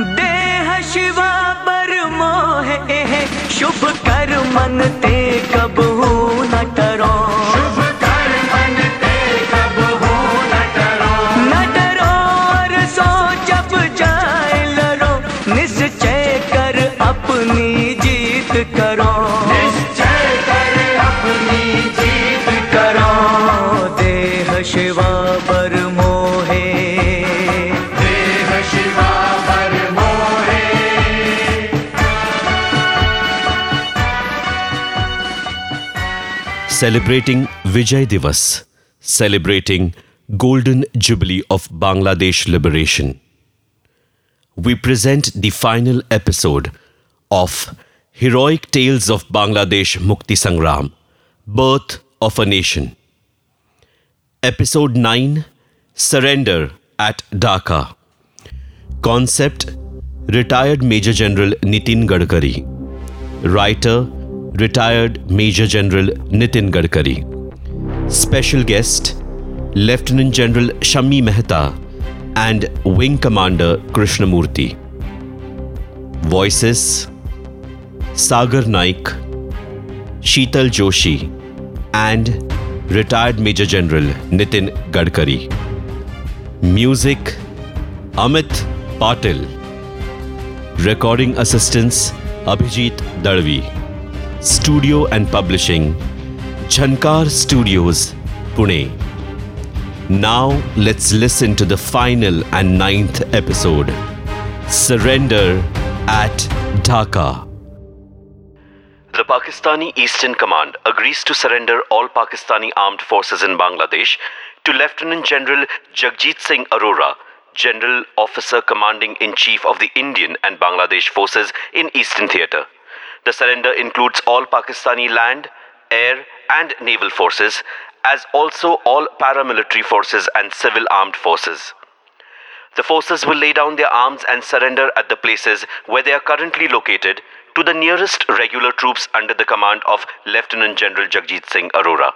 देह शिवा पर मोह शुभ कर मन ते कब celebrating Vijay Divas, celebrating Golden Jubilee of Bangladesh Liberation. We present the final episode of Heroic Tales of Bangladesh Mukti Sangram, Birth of a Nation. Episode 9 Surrender at Dhaka. Concept Retired Major General Nitin Gadkari. Writer retired major general Nitin Gadkari special guest lieutenant general Shammi Mehta and wing commander Krishnamurthy voices Sagar Naik Sheetal Joshi and retired major general Nitin Gadkari music Amit Patil recording assistance Abhijeet Dadvi Studio and publishing Jhankar Studios, Pune. Now let's listen to the final and ninth episode Surrender at Dhaka. The Pakistani Eastern Command agrees to surrender all Pakistani armed forces in Bangladesh to Lieutenant General Jagjit Singh Arora, General Officer Commanding in Chief of the Indian and Bangladesh forces in Eastern Theatre. The surrender includes all Pakistani land, air, and naval forces, as also all paramilitary forces and civil armed forces. The forces will lay down their arms and surrender at the places where they are currently located to the nearest regular troops under the command of Lieutenant General Jagjit Singh Arora.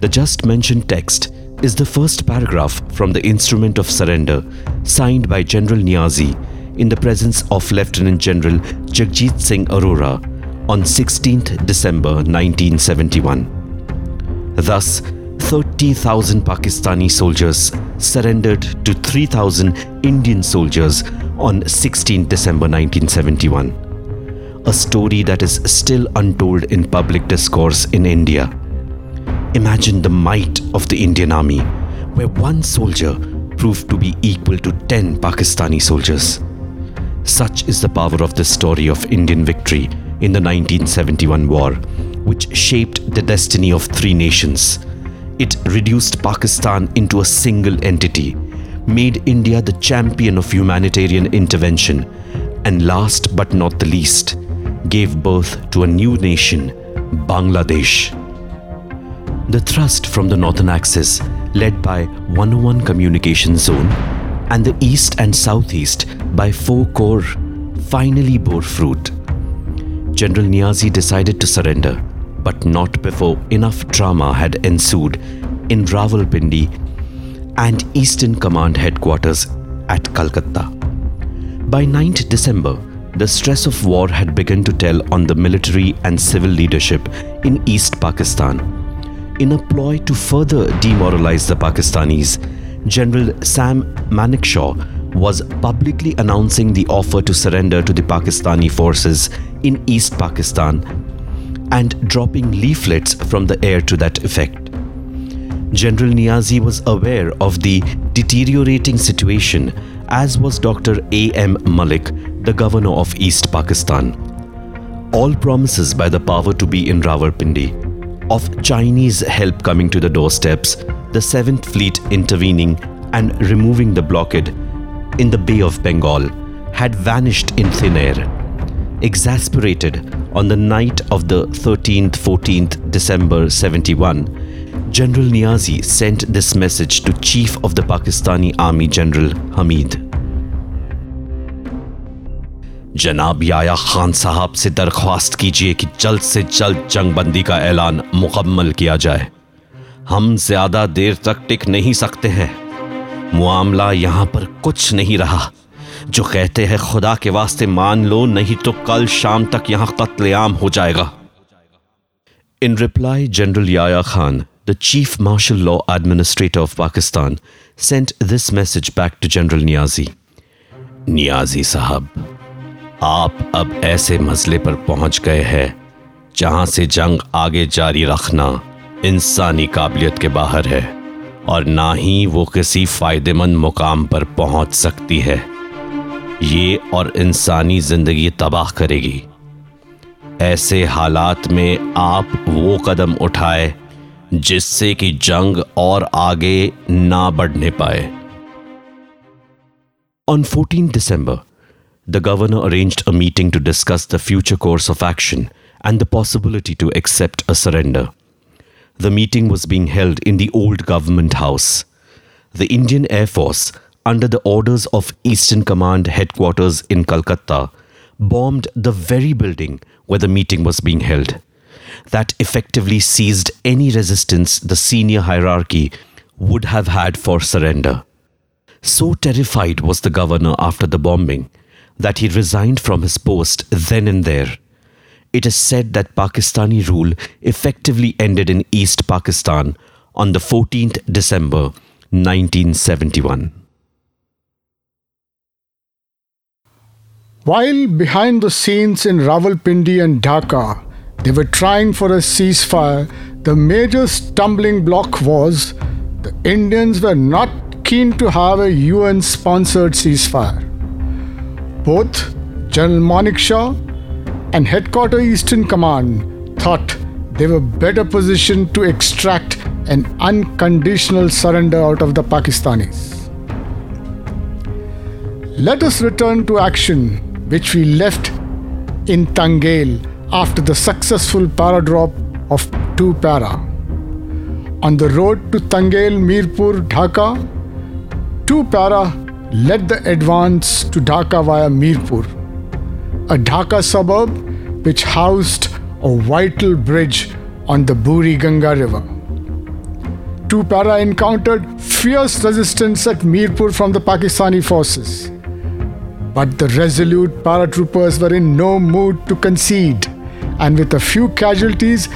The just mentioned text is the first paragraph from the instrument of surrender signed by General Niazi in the presence of Lieutenant General Jagjit Singh Arora on 16th December 1971. Thus, 30,000 Pakistani soldiers surrendered to 3,000 Indian soldiers on 16 December 1971. A story that is still untold in public discourse in India. Imagine the might of the Indian Army, where one soldier proved to be equal to 10 Pakistani soldiers. Such is the power of the story of Indian victory in the 1971 war, which shaped the destiny of three nations. It reduced Pakistan into a single entity, made India the champion of humanitarian intervention, and last but not the least, gave birth to a new nation, Bangladesh. The thrust from the northern axis, led by 101 Communication Zone, and the east and southeast by 4 Corps, finally bore fruit. General Niazi decided to surrender, but not before enough drama had ensued in Rawalpindi and Eastern Command headquarters at Calcutta. By 9th December, the stress of war had begun to tell on the military and civil leadership in East Pakistan. In a ploy to further demoralize the Pakistanis, General Sam Manekshaw was publicly announcing the offer to surrender to the Pakistani forces in East Pakistan and dropping leaflets from the air to that effect. General Niazi was aware of the deteriorating situation, as was Dr. A. M. Malik, the governor of East Pakistan. All promises by the power to be in Rawalpindi of Chinese help coming to the doorsteps, the 7th Fleet intervening and removing the blockade in the Bay of Bengal had vanished in thin air. Exasperated on the night of the 13th 14th December 71, General Niazi sent this message to Chief of the Pakistani Army General Hamid. जनाब याया खान साहब से दरख्वास्त कीजिए कि जल्द से जल्द जंगबंदी का ऐलान मुकम्मल किया जाए हम ज़्यादा देर तक टिक नहीं सकते हैं। मामला यहाँ पर कुछ नहीं रहा। जो कहते हैं, खुदा के वास्ते मान लो, नहीं तो कल शाम तक यहाँ कत्लेआम हो जाएगा। In reply general Yahya Khan the chief martial law administrator of Pakistan sent this message back to general Niazi Niazi साहब, आप अब ऐसे मसले पर पहुँच गए हैं, जहाँ से जंग आगे जारी रखना इंसानी काबिलियत के बाहर है और ना ही वो किसी फ़ायदेमंद मुकाम पर पहुँच सकती है। ये और इंसानी ज़िंदगी तबाह करेगी। ऐसे हालात में आप वो कदम उठाए जिससे कि जंग और आगे ना बढ़ने पाए। On fourteen December the governor arrange a meeting to discuss the future course of action and the possibility to accept a surrender The meeting was being held in the old government house. The Indian Air Force, under the orders of Eastern Command headquarters in Calcutta, bombed the very building where the meeting was being held. That effectively seized any resistance the senior hierarchy would have had for surrender. So terrified was the governor after the bombing that he resigned from his post then and there. It is said that Pakistani rule effectively ended in East Pakistan on the 14th December 1971. While behind the scenes in Rawalpindi and Dhaka, they were trying for a ceasefire, the major stumbling block was the Indians were not keen to have a UN sponsored ceasefire. Both General Manekshaw and Headquarter Eastern Command thought they were better positioned to extract an unconditional surrender out of the Pakistanis. Let us return to action which we left in Tangail after the successful paradrop of 2 para. On the road to Tangail, Mirpur, Dhaka, 2 para led the advance to Dhaka via Mirpur, a Dhaka suburb which housed a vital bridge on the Buri Ganga River. 2 para encountered fierce resistance at Mirpur from the Pakistani forces. But the resolute paratroopers were in no mood to concede and with a few casualties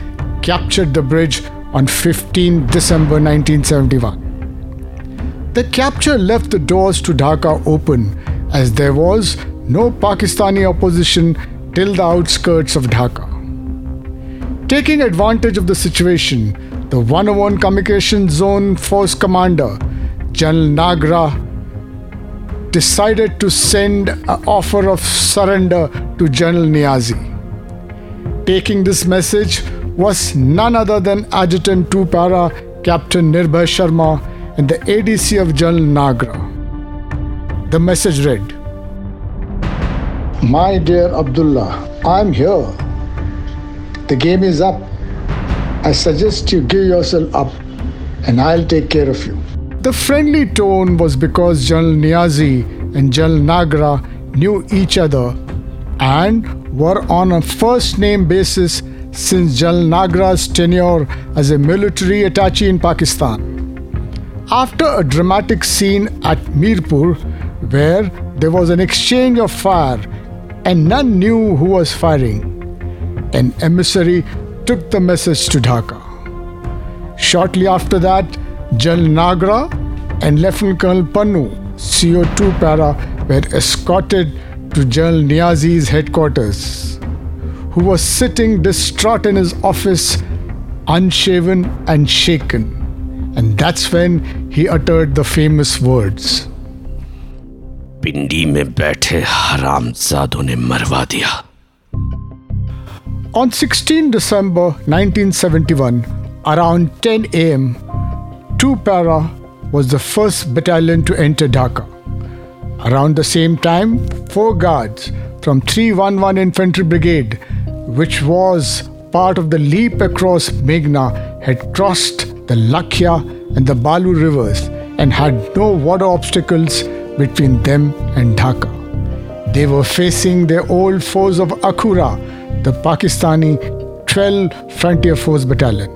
captured the bridge on 15 December 1971. The capture left the doors to Dhaka open as there was no Pakistani opposition till the outskirts of Dhaka. Taking advantage of the situation, the 101 Communication Zone Force Commander, General Nagra, decided to send an offer of surrender to General Niazi. Taking this message was none other than Adjutant 2 Para Captain Nirbhay Sharma and the ADC of General Nagra. The message read My dear Abdullah, I'm here. The game is up. I suggest you give yourself up and I'll take care of you. The friendly tone was because General Niazi and General Nagra knew each other and were on a first name basis since General Nagra's tenure as a military attaché in Pakistan. After a dramatic scene at Mirpur, where there was an exchange of fire and none knew who was firing, an emissary took the message to Dhaka. Shortly after that, General Nagra and Lieutenant Colonel Pannu, CO2 Para, were escorted to General Niazi's headquarters, who was sitting distraught in his office, unshaven and shaken. And that's when he uttered the famous words. On 16 December 1971, around 10 am, 2 Para was the first battalion to enter Dhaka. Around the same time, four guards from 311 Infantry Brigade, which was part of the leap across Meghna, had crossed the Lakhya and the Balu rivers and had no water obstacles between them and Dhaka. They were facing their old foes of Akhaura, the Pakistani 12 Frontier Force Battalion.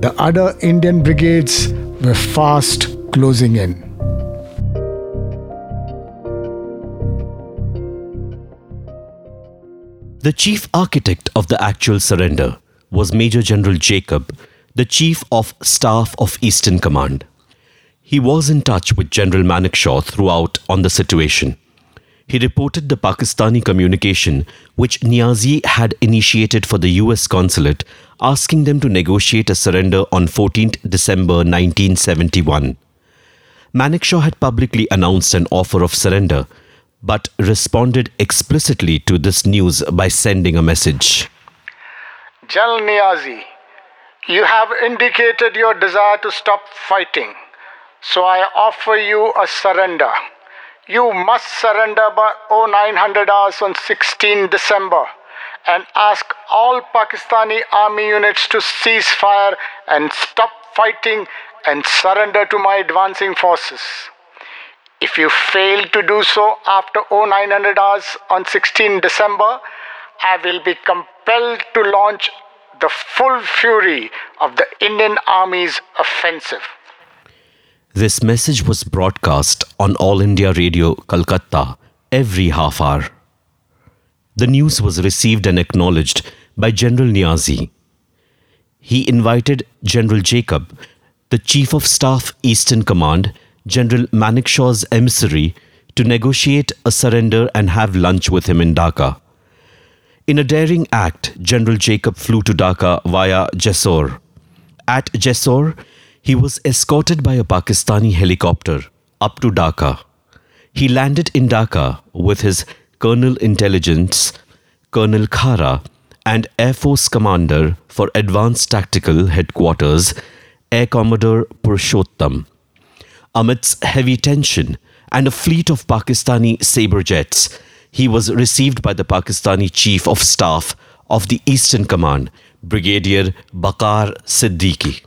The other Indian brigades were fast closing in. The chief architect of the actual surrender was Major General Jacob, the chief of staff of Eastern Command. He was in touch with General Manekshaw throughout on the situation. He reported the Pakistani communication which Niazi had initiated for the US consulate asking them to negotiate a surrender on 14th December 1971. Manekshaw had publicly announced an offer of surrender but responded explicitly to this news by sending a message. General Niazi, you have indicated your desire to stop fighting, so I offer you a surrender. You must surrender by 0900 hours on 16 December and ask all Pakistani army units to cease fire and stop fighting and surrender to my advancing forces. If you fail to do so after 0900 hours on 16 December, I will be compelled to launch the full fury of the Indian Army's offensive. This message was broadcast on All India Radio, Calcutta, every half hour. The news was received and acknowledged by General Niazi. He invited General Jacob, the Chief of Staff Eastern Command, General Manekshaw's emissary, to negotiate a surrender and have lunch with him in Dhaka. In a daring act, General Jacob flew to Dhaka via Jessore. At Jessore, he was escorted by a Pakistani helicopter up to Dhaka. He landed in Dhaka with his Colonel Intelligence, Colonel Khara, and Air Force Commander for Advanced Tactical Headquarters, Air Commodore Purushottam. Amidst heavy tension and a fleet of Pakistani Sabre jets, he was received by the Pakistani Chief of Staff of the Eastern Command, Brigadier Bakar Siddiqui.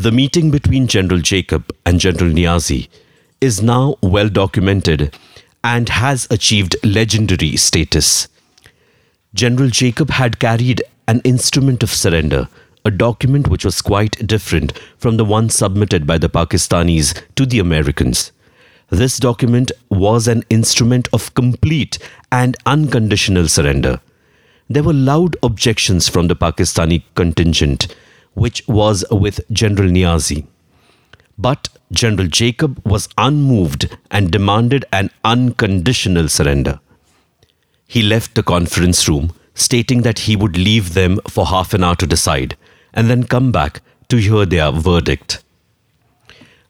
The meeting between General Jacob and General Niazi is now well documented and has achieved legendary status. General Jacob had carried an instrument of surrender, a document which was quite different from the one submitted by the Pakistanis to the Americans. This document was an instrument of complete and unconditional surrender. There were loud objections from the Pakistani contingent, which was with General Niazi. But General Jacob was unmoved and demanded an unconditional surrender. He left the conference room, stating that he would leave them for half an hour to decide and then come back to hear their verdict.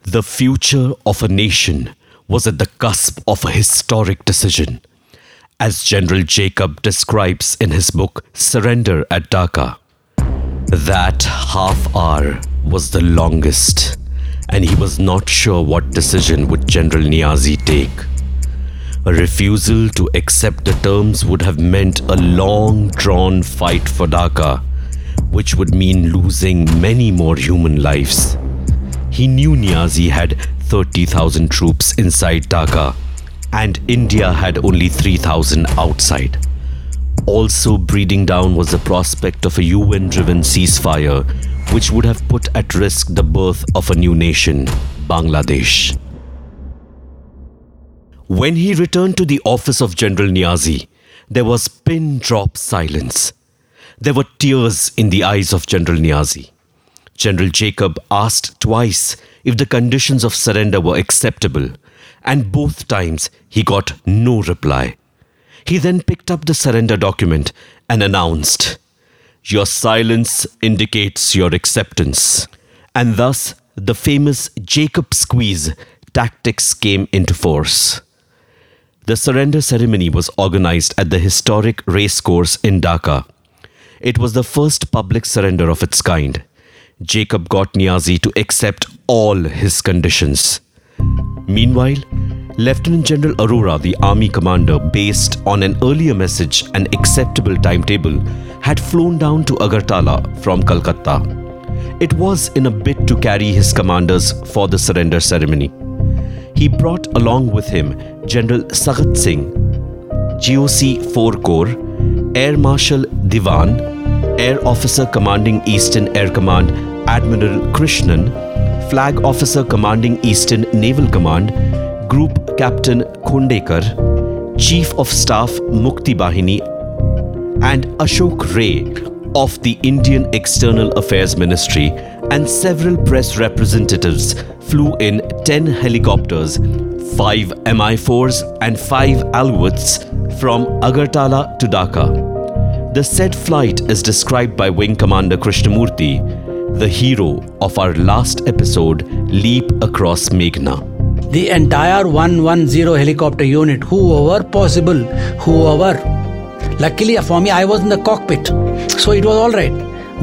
The future of a nation was at the cusp of a historic decision, as General Jacob describes in his book Surrender at Dhaka. That half hour was the longest, and he was not sure what decision would General Niazi take. A refusal to accept the terms would have meant a long drawn fight for Dhaka, which would mean losing many more human lives. He knew Niazi had 30,000 troops inside Dhaka, and India had only 3,000 outside. Also breeding down was the prospect of a UN driven ceasefire, which would have put at risk the birth of a new nation, Bangladesh. When he returned to the office of General Niazi, there was pin drop silence. There were tears in the eyes of General Niazi. General Jacob asked twice if the conditions of surrender were acceptable, and both times he got no reply. He then picked up the surrender document and announced, Your silence indicates your acceptance. And thus, the famous Jacob squeeze tactics came into force. The surrender ceremony was organized at the historic racecourse in Dhaka. It was the first public surrender of its kind. Jacob got Niazi to accept all his conditions. Meanwhile, Lieutenant General Arora, the army commander, based on an earlier message and acceptable timetable, had flown down to Agartala from Calcutta. It was in a bid to carry his commanders for the surrender ceremony. He brought along with him General Sagat Singh, GOC 4 Corps, Air Marshal Dewan, Air Officer Commanding Eastern Air Command Admiral Krishnan, Flag Officer Commanding Eastern Naval Command Group Captain Khondekar, Chief of Staff Mukti Bahini and Ashok Ray of the Indian External Affairs Ministry and several press representatives flew in 10 helicopters, 5 Mi-4s and 5 Alouettes from Agartala to Dhaka. The said flight is described by Wing Commander Krishnamurti, the hero of our last episode, Leap Across Meghna the entire 110 helicopter unit, whoever possible, whoever. Luckily for me, I was in the cockpit, so it was all right.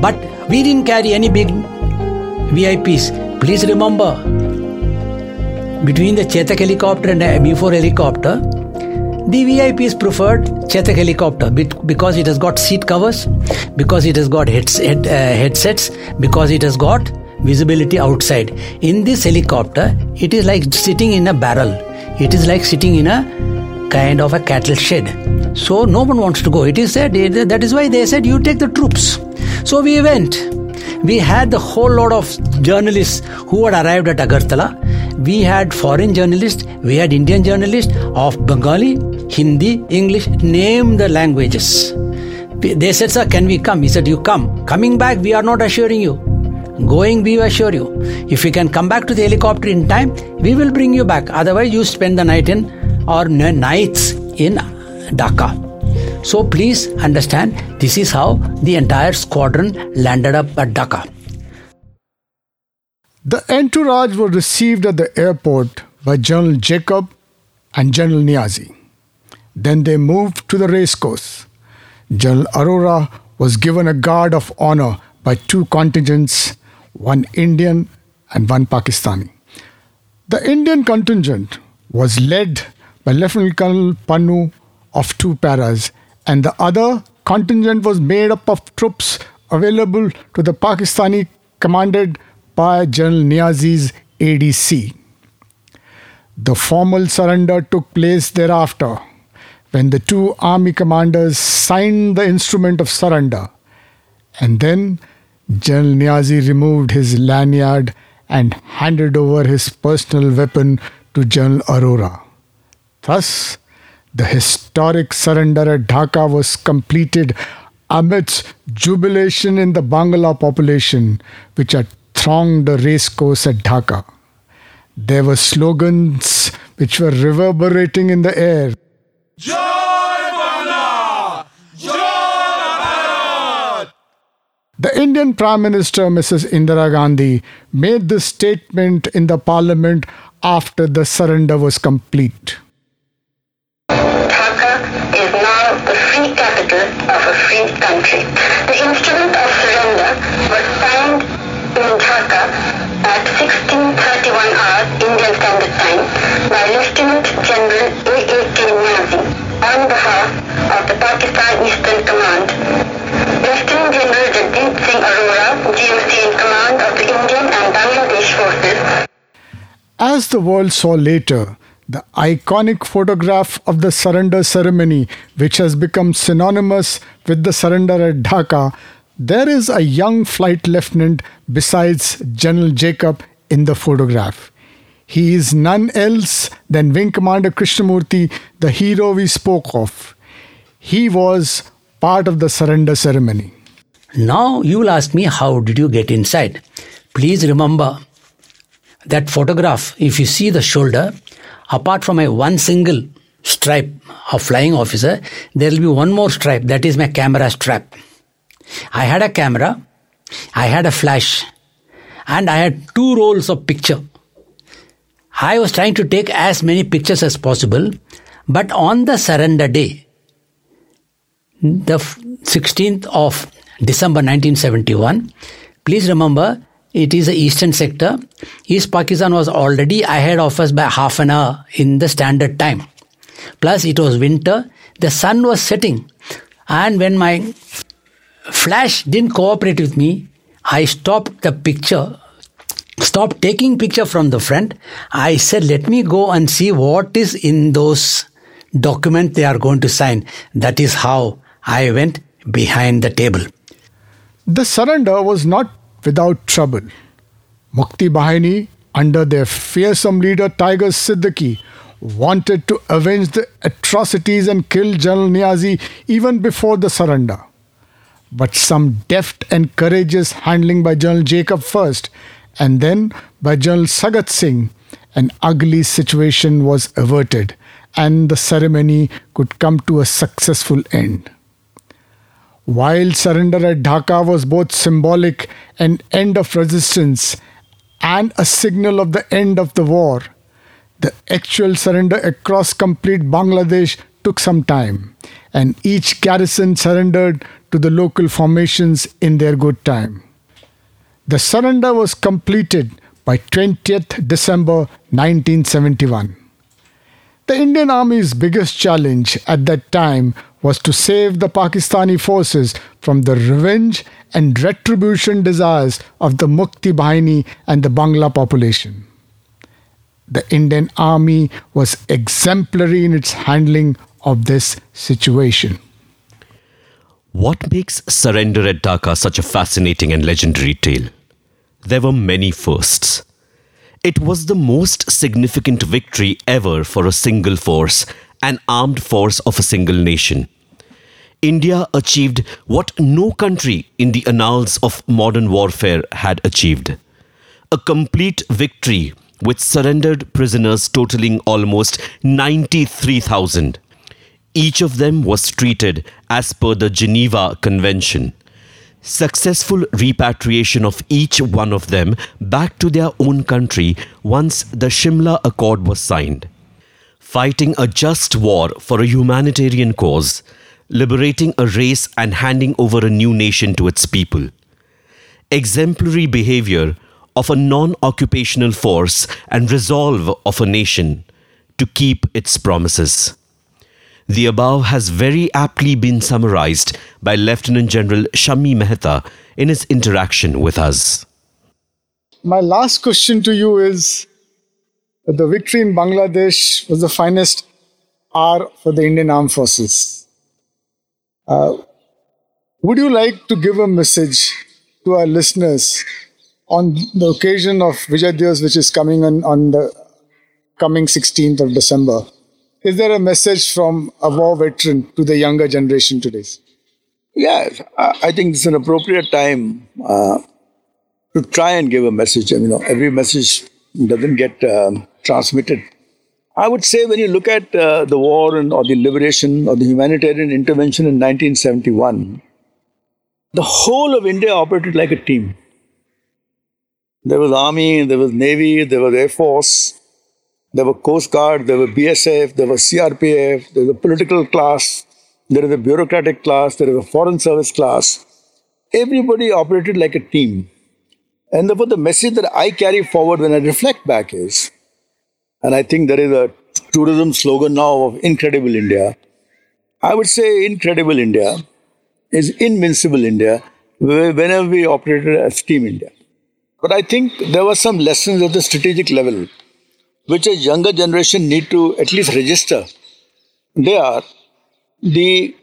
But we didn't carry any big VIPs. Please remember, between the Chetak helicopter and the Mi-4 helicopter, the VIPs preferred Chetak helicopter because it has got seat covers, because it has got heads, head, uh, headsets, because it has got visibility outside. In this helicopter, it is like sitting in a barrel. It is like sitting in a kind of a cattle shed. So no one wants to go. It is said that is why they said you take the troops. So we went. We had the whole lot of journalists who had arrived at Agartala. We had foreign journalists, we had Indian journalists of Bengali, Hindi, English, name the languages. They said, Sir, can we come? He said, You come. Coming back, we are not assuring you. Going, we assure you. If we can come back to the helicopter in time, we will bring you back. Otherwise, you spend the night in or nights in Dhaka. So please understand this is how the entire squadron landed up at Dhaka. The entourage were received at the airport by General Jacob and General Niazi. Then they moved to the racecourse. General Arora was given a guard of honor by two contingents one Indian and one Pakistani. The Indian contingent was led by Lieutenant Colonel Pannu of two paras, and the other contingent was made up of troops available to the Pakistani commanded by General Niazi's ADC. The formal surrender took place thereafter when the two army commanders signed the instrument of surrender, and then General Niazi removed his lanyard and handed over his personal weapon to General Arora. Thus, the historic surrender at Dhaka was completed amidst jubilation in the Bangla population, which had thronged the racecourse at Dhaka. There were slogans which were reverberating in the air. The Indian Prime Minister, Mrs. Indira Gandhi, made this statement in the parliament after the surrender was complete. Dhaka is now the free capital of a free country. The instrument of As the world saw later, the iconic photograph of the surrender ceremony, which has become synonymous with the surrender at Dhaka, there is a young flight lieutenant besides General Jacob in the photograph. He is none else than Wing Commander Krishnamurti, the hero we spoke of. He was part of the surrender ceremony. Now you will ask me, how did you get inside? Please remember that photograph, if you see the shoulder, apart from a one single stripe of flying officer, there will be one more stripe, that is my camera strap. I had a camera, I had a flash, and I had two rolls of picture. I was trying to take as many pictures as possible, but on the surrender day, the 16th of December 1971. Please remember, it is the eastern sector. East Pakistan was already ahead of us by half an hour in the standard time. Plus, it was winter. The sun was setting. And when my flash didn't cooperate with me, I stopped the picture, stopped taking picture from the front. I said, let me go and see what is in those document they are going to sign. That is how I went behind the table. The surrender was not without trouble. Mukti Bahini, under their fearsome leader Tiger Siddiqui, wanted to avenge the atrocities and kill General Niazi even before the surrender. But some deft and courageous handling by General Jacob first, and then by General Sagat Singh, an ugly situation was averted and the ceremony could come to a successful end. While surrender at Dhaka was both symbolic and end of resistance and a signal of the end of the war, the actual surrender across complete Bangladesh took some time, and each garrison surrendered to the local formations in their good time. The surrender was completed by 20th December 1971. The Indian Army's biggest challenge at that time was to save the Pakistani forces from the revenge and retribution desires of the Mukti Bahini and the Bangla population. The Indian Army was exemplary in its handling of this situation. What makes surrender at Dhaka such a fascinating and legendary tale? There were many firsts. It was the most significant victory ever for a single force, an armed force of a single nation. India achieved what no country in the annals of modern warfare had achieved a complete victory with surrendered prisoners totaling almost 93,000. Each of them was treated as per the Geneva Convention. Successful repatriation of each one of them back to their own country once the Shimla Accord was signed. Fighting a just war for a humanitarian cause, liberating a race and handing over a new nation to its people. Exemplary behavior of a non occupational force and resolve of a nation to keep its promises. The above has very aptly been summarized by Lieutenant General Shami Mehta in his interaction with us. My last question to you is the victory in Bangladesh was the finest hour for the Indian Armed Forces. Uh, would you like to give a message to our listeners on the occasion of Vijay Diwas, which is coming on, on the coming 16th of December? Is there a message from a war veteran to the younger generation today? Yeah, I think it's an appropriate time uh, to try and give a message. You know, every message doesn't get um, transmitted. I would say when you look at uh, the war and, or the liberation or the humanitarian intervention in 1971, the whole of India operated like a team. There was army, there was navy, there was air force, there were coast guard, there were BSF, there were CRPF, there was a political class, there is a bureaucratic class, there is a foreign service class. Everybody operated like a team. And therefore, the message that I carry forward when I reflect back is, and I think there is a tourism slogan now of Incredible India. I would say Incredible India is Invincible India whenever we operated as Team India. But I think there were some lessons at the strategic level which a younger generation need to at least register. They are the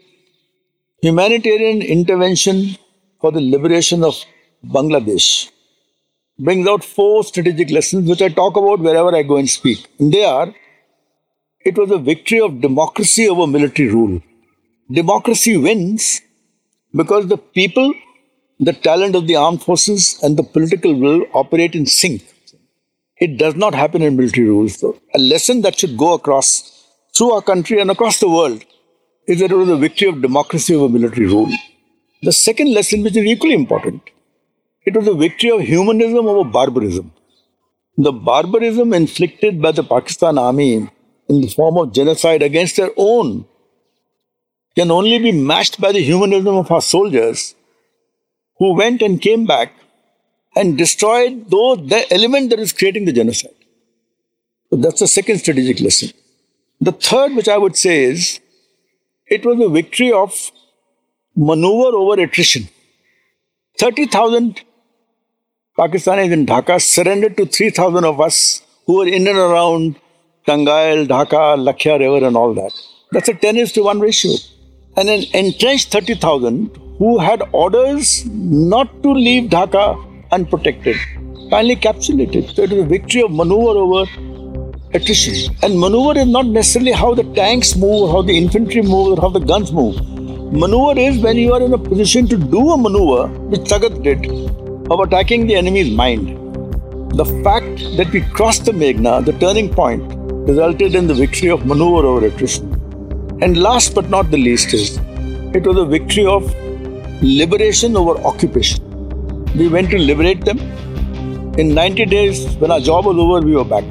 humanitarian intervention for the liberation of Bangladesh brings out four strategic lessons which I talk about wherever I go and speak. And they are it was a victory of democracy over military rule. Democracy wins because the people, the talent of the armed forces, and the political will operate in sync. It does not happen in military rule. So, a lesson that should go across through our country and across the world is that it was a victory of democracy over military rule. The second lesson, which is equally important, it was a victory of humanism over barbarism. The barbarism inflicted by the Pakistan army in the form of genocide against their own can only be matched by the humanism of our soldiers who went and came back and destroyed those, the element that is creating the genocide. So that's the second strategic lesson. The third, which I would say, is it was a victory of maneuver over attrition. 30,000 Pakistanis in Dhaka surrendered to 3,000 of us who were in and around Tangail, Dhaka, Lakhya River, and all that. That's a 10 is to 1 ratio. And an entrenched 30,000 who had orders not to leave Dhaka unprotected finally capitulated. So it was a victory of maneuver over attrition. And maneuver is not necessarily how the tanks move, how the infantry move, or how the guns move. Maneuver is when you are in a position to do a maneuver, which Sagat did, of attacking the enemy's mind. The fact that we crossed the Meghna, the turning point, resulted in the victory of maneuver over attrition. And last but not the least is, it was a victory of liberation over occupation. We went to liberate them. In 90 days, when our job was over, we were back.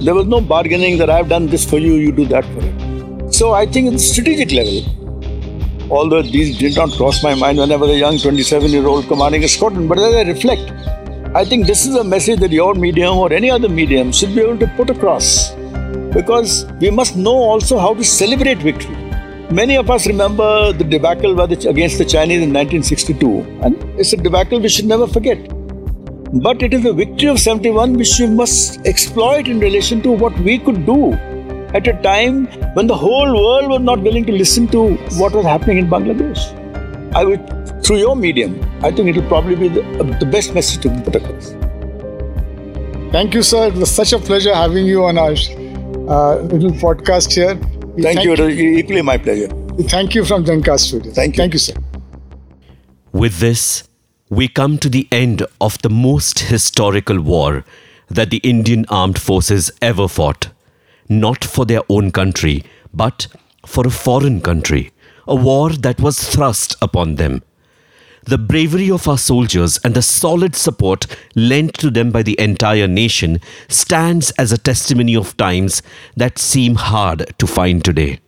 There was no bargaining that I've done this for you, you do that for it. So I think at the strategic level, although these did not cross my mind when I was a young 27 year old commanding a squadron, but as I reflect, I think this is a message that your medium or any other medium should be able to put across. Because we must know also how to celebrate victory. Many of us remember the debacle against the Chinese in 1962, and it's a debacle we should never forget. But it is a victory of 71 which we must exploit in relation to what we could do at a time when the whole world was not willing to listen to what was happening in Bangladesh. I would, through your medium, I think it will probably be the, uh, the best message to put across. Thank you, sir. It was such a pleasure having you on our uh, little podcast here. We thank, you. you. Equally my pleasure. Thank you from Zencast Studio. Thank you. Thank you, sir. With this, we come to the end of the most historical war that the Indian armed forces ever fought. Not for their own country, but for a foreign country. A war that was thrust upon them. The bravery of our soldiers and the solid support lent to them by the entire nation stands as a testimony of times that seem hard to find today.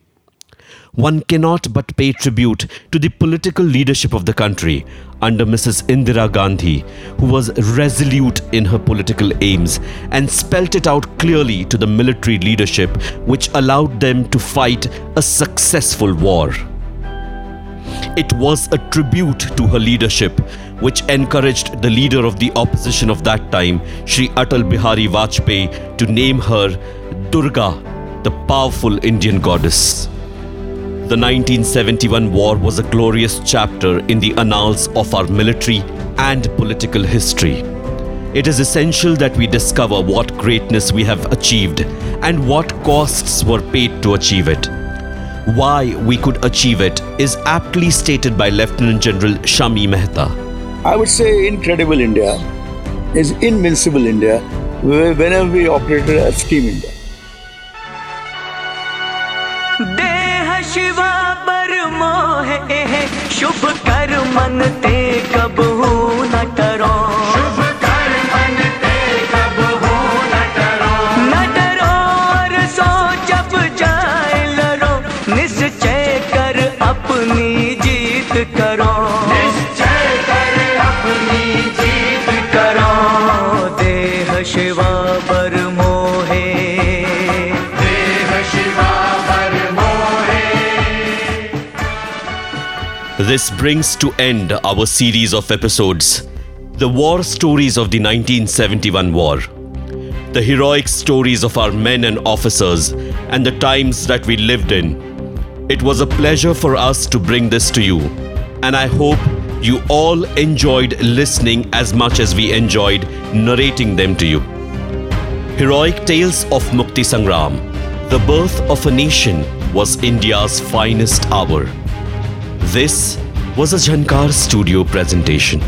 One cannot but pay tribute to the political leadership of the country under Mrs. Indira Gandhi, who was resolute in her political aims and spelt it out clearly to the military leadership, which allowed them to fight a successful war. It was a tribute to her leadership, which encouraged the leader of the opposition of that time, Sri Atal Bihari Vajpayee, to name her Durga, the powerful Indian goddess. The 1971 war was a glorious chapter in the annals of our military and political history. It is essential that we discover what greatness we have achieved and what costs were paid to achieve it Why we could achieve it is aptly stated by Lieutenant General Shami Mehta. I would say incredible India is invincible India whenever we operated as Team India. देह शिवा पर मोहे शुभ कर मन ते कब शिवा पर मोहे देह शिवा पर मोहे This brings to end our series of episodes The War Stories of the 1971 War. The heroic stories of our men and officers and the times that we lived in. It was a pleasure for us to bring this to you, and I hope you all enjoyed listening as much as we enjoyed narrating them to you. Heroic Tales of Mukti Sangram, the birth of a nation, was India's finest hour. This was a Jhankar Studio presentation.